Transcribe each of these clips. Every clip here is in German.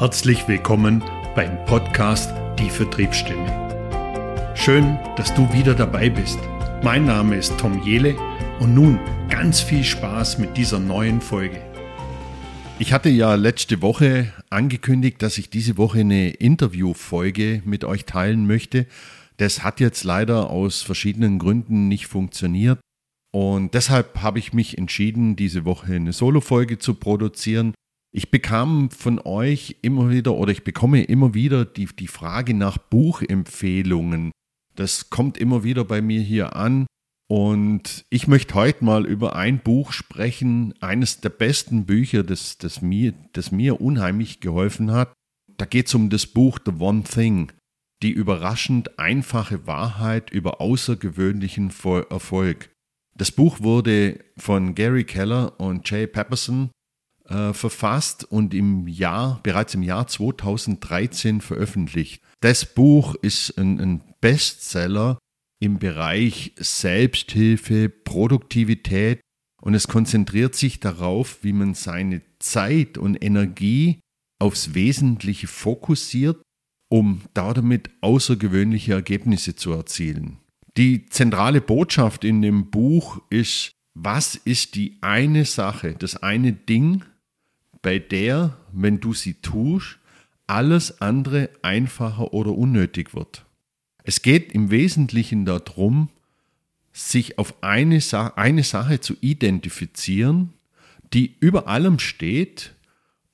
Herzlich willkommen beim Podcast Die Vertriebsstimme. Schön, dass du wieder dabei bist. Mein Name ist Tom Jele und nun ganz viel Spaß mit dieser neuen Folge. Ich hatte ja letzte Woche angekündigt, dass ich diese Woche eine Interviewfolge mit euch teilen möchte. Das hat jetzt leider aus verschiedenen Gründen nicht funktioniert. Und deshalb habe ich mich entschieden, diese Woche eine Solo-Folge zu produzieren. Ich bekam von euch immer wieder oder ich bekomme immer wieder die, die Frage nach Buchempfehlungen. Das kommt immer wieder bei mir hier an. Und ich möchte heute mal über ein Buch sprechen, eines der besten Bücher, das, das, mir, das mir unheimlich geholfen hat. Da geht es um das Buch The One Thing, die überraschend einfache Wahrheit über außergewöhnlichen Erfolg. Das Buch wurde von Gary Keller und Jay Pepperson äh, verfasst und im Jahr, bereits im Jahr 2013 veröffentlicht. Das Buch ist ein, ein Bestseller im Bereich Selbsthilfe, Produktivität und es konzentriert sich darauf, wie man seine Zeit und Energie aufs Wesentliche fokussiert, um damit außergewöhnliche Ergebnisse zu erzielen. Die zentrale Botschaft in dem Buch ist, was ist die eine Sache, das eine Ding, bei der, wenn du sie tust, alles andere einfacher oder unnötig wird. Es geht im Wesentlichen darum, sich auf eine, Sa eine Sache zu identifizieren, die über allem steht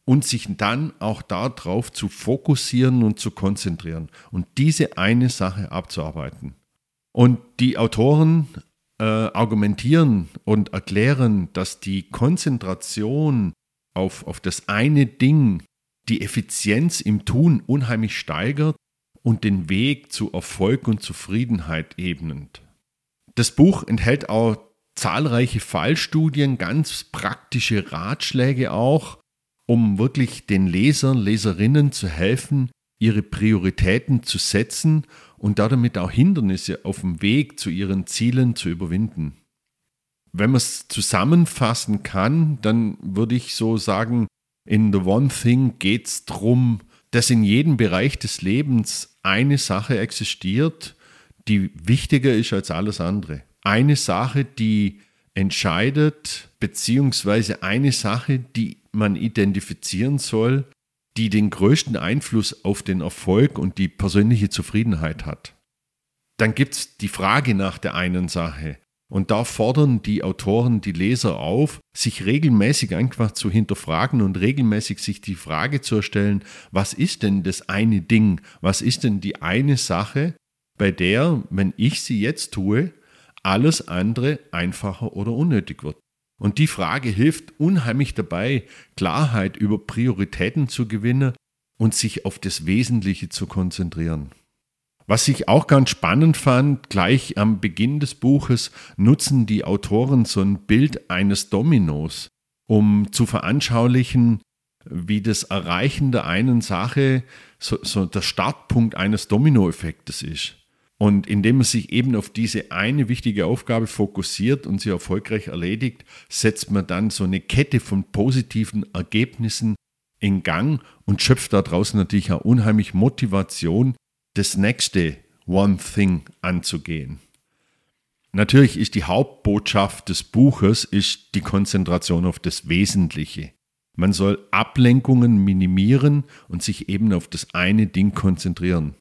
und sich dann auch darauf zu fokussieren und zu konzentrieren und diese eine Sache abzuarbeiten. Und die Autoren äh, argumentieren und erklären, dass die Konzentration auf, auf das eine Ding die Effizienz im Tun unheimlich steigert und den Weg zu Erfolg und Zufriedenheit ebnend. Das Buch enthält auch zahlreiche Fallstudien, ganz praktische Ratschläge auch, um wirklich den Lesern, Leserinnen zu helfen, ihre Prioritäten zu setzen und damit auch Hindernisse auf dem Weg zu ihren Zielen zu überwinden wenn man es zusammenfassen kann, dann würde ich so sagen, in The One Thing geht es darum, dass in jedem Bereich des Lebens eine Sache existiert, die wichtiger ist als alles andere. Eine Sache, die entscheidet, beziehungsweise eine Sache, die man identifizieren soll, die den größten Einfluss auf den Erfolg und die persönliche Zufriedenheit hat. Dann gibt es die Frage nach der einen Sache. Und da fordern die Autoren die Leser auf, sich regelmäßig einfach zu hinterfragen und regelmäßig sich die Frage zu stellen, was ist denn das eine Ding, was ist denn die eine Sache, bei der, wenn ich sie jetzt tue, alles andere einfacher oder unnötig wird. Und die Frage hilft unheimlich dabei, Klarheit über Prioritäten zu gewinnen und sich auf das Wesentliche zu konzentrieren. Was ich auch ganz spannend fand, gleich am Beginn des Buches nutzen die Autoren so ein Bild eines Dominos, um zu veranschaulichen, wie das Erreichen der einen Sache so, so der Startpunkt eines Dominoeffektes ist. Und indem man sich eben auf diese eine wichtige Aufgabe fokussiert und sie erfolgreich erledigt, setzt man dann so eine Kette von positiven Ergebnissen in Gang und schöpft daraus natürlich auch unheimlich Motivation, das nächste One Thing anzugehen. Natürlich ist die Hauptbotschaft des Buches ist die Konzentration auf das Wesentliche. Man soll Ablenkungen minimieren und sich eben auf das eine Ding konzentrieren.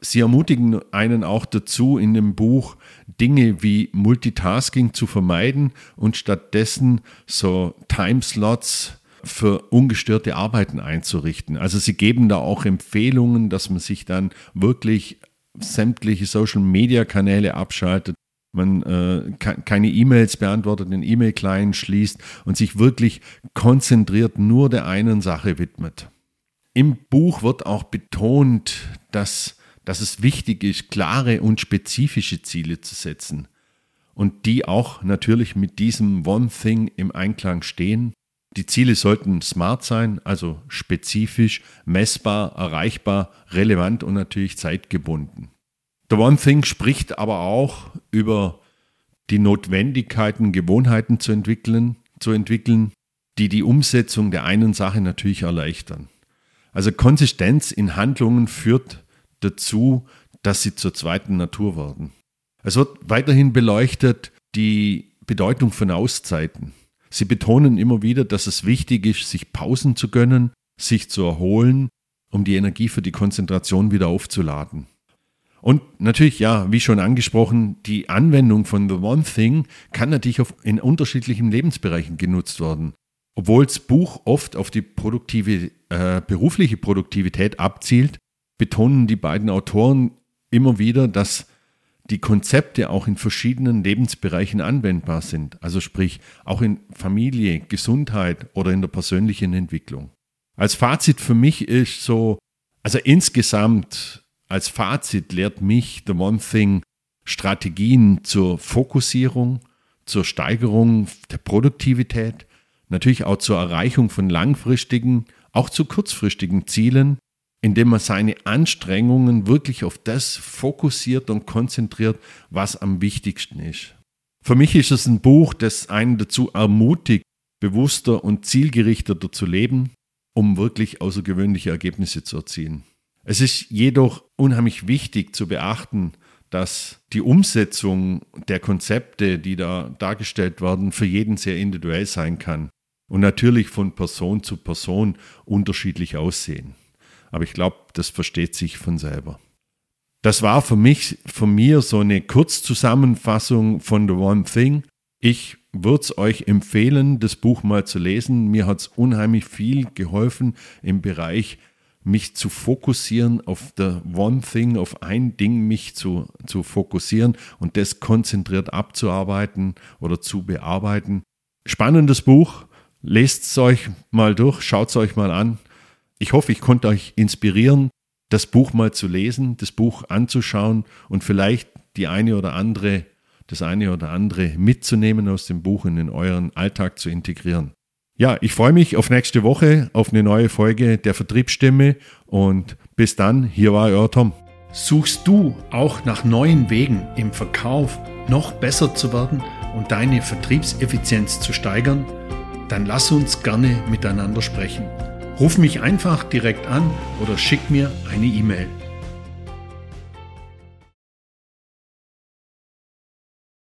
Sie ermutigen einen auch dazu, in dem Buch Dinge wie Multitasking zu vermeiden und stattdessen so Timeslots für ungestörte Arbeiten einzurichten. Also sie geben da auch Empfehlungen, dass man sich dann wirklich sämtliche Social-Media-Kanäle abschaltet, man äh, keine E-Mails beantwortet, den E-Mail-Client schließt und sich wirklich konzentriert nur der einen Sache widmet. Im Buch wird auch betont, dass, dass es wichtig ist, klare und spezifische Ziele zu setzen und die auch natürlich mit diesem One Thing im Einklang stehen die Ziele sollten smart sein, also spezifisch, messbar, erreichbar, relevant und natürlich zeitgebunden. The One Thing spricht aber auch über die Notwendigkeiten, Gewohnheiten zu entwickeln, zu entwickeln, die die Umsetzung der einen Sache natürlich erleichtern. Also Konsistenz in Handlungen führt dazu, dass sie zur zweiten Natur werden. Es wird weiterhin beleuchtet die Bedeutung von Auszeiten. Sie betonen immer wieder, dass es wichtig ist, sich Pausen zu gönnen, sich zu erholen, um die Energie für die Konzentration wieder aufzuladen. Und natürlich, ja, wie schon angesprochen, die Anwendung von The One Thing kann natürlich auf, in unterschiedlichen Lebensbereichen genutzt werden. Obwohl das Buch oft auf die produktive, äh, berufliche Produktivität abzielt, betonen die beiden Autoren immer wieder, dass die Konzepte auch in verschiedenen Lebensbereichen anwendbar sind. Also sprich auch in Familie, Gesundheit oder in der persönlichen Entwicklung. Als Fazit für mich ist so, also insgesamt als Fazit lehrt mich The One Thing Strategien zur Fokussierung, zur Steigerung der Produktivität, natürlich auch zur Erreichung von langfristigen, auch zu kurzfristigen Zielen, indem man seine Anstrengungen wirklich auf das fokussiert und konzentriert, was am wichtigsten ist. Für mich ist es ein Buch, das einen dazu ermutigt, bewusster und zielgerichteter zu leben, um wirklich außergewöhnliche Ergebnisse zu erzielen. Es ist jedoch unheimlich wichtig zu beachten, dass die Umsetzung der Konzepte, die da dargestellt werden, für jeden sehr individuell sein kann und natürlich von Person zu Person unterschiedlich aussehen. Aber ich glaube, das versteht sich von selber. Das war für mich, von mir so eine Kurzzusammenfassung von The One Thing. Ich würde es euch empfehlen, das Buch mal zu lesen. Mir hat es unheimlich viel geholfen im Bereich mich zu fokussieren auf the one thing, auf ein Ding mich zu, zu fokussieren und das konzentriert abzuarbeiten oder zu bearbeiten. Spannendes Buch, lest es euch mal durch, schaut es euch mal an. Ich hoffe, ich konnte euch inspirieren, das Buch mal zu lesen, das Buch anzuschauen und vielleicht die eine oder andere, das eine oder andere mitzunehmen aus dem Buch und in euren Alltag zu integrieren. Ja, ich freue mich auf nächste Woche, auf eine neue Folge der Vertriebsstimme und bis dann, hier war euer Tom. Suchst du auch nach neuen Wegen im Verkauf noch besser zu werden und deine Vertriebseffizienz zu steigern? Dann lass uns gerne miteinander sprechen. Ruf mich einfach direkt an oder schick mir eine E-Mail.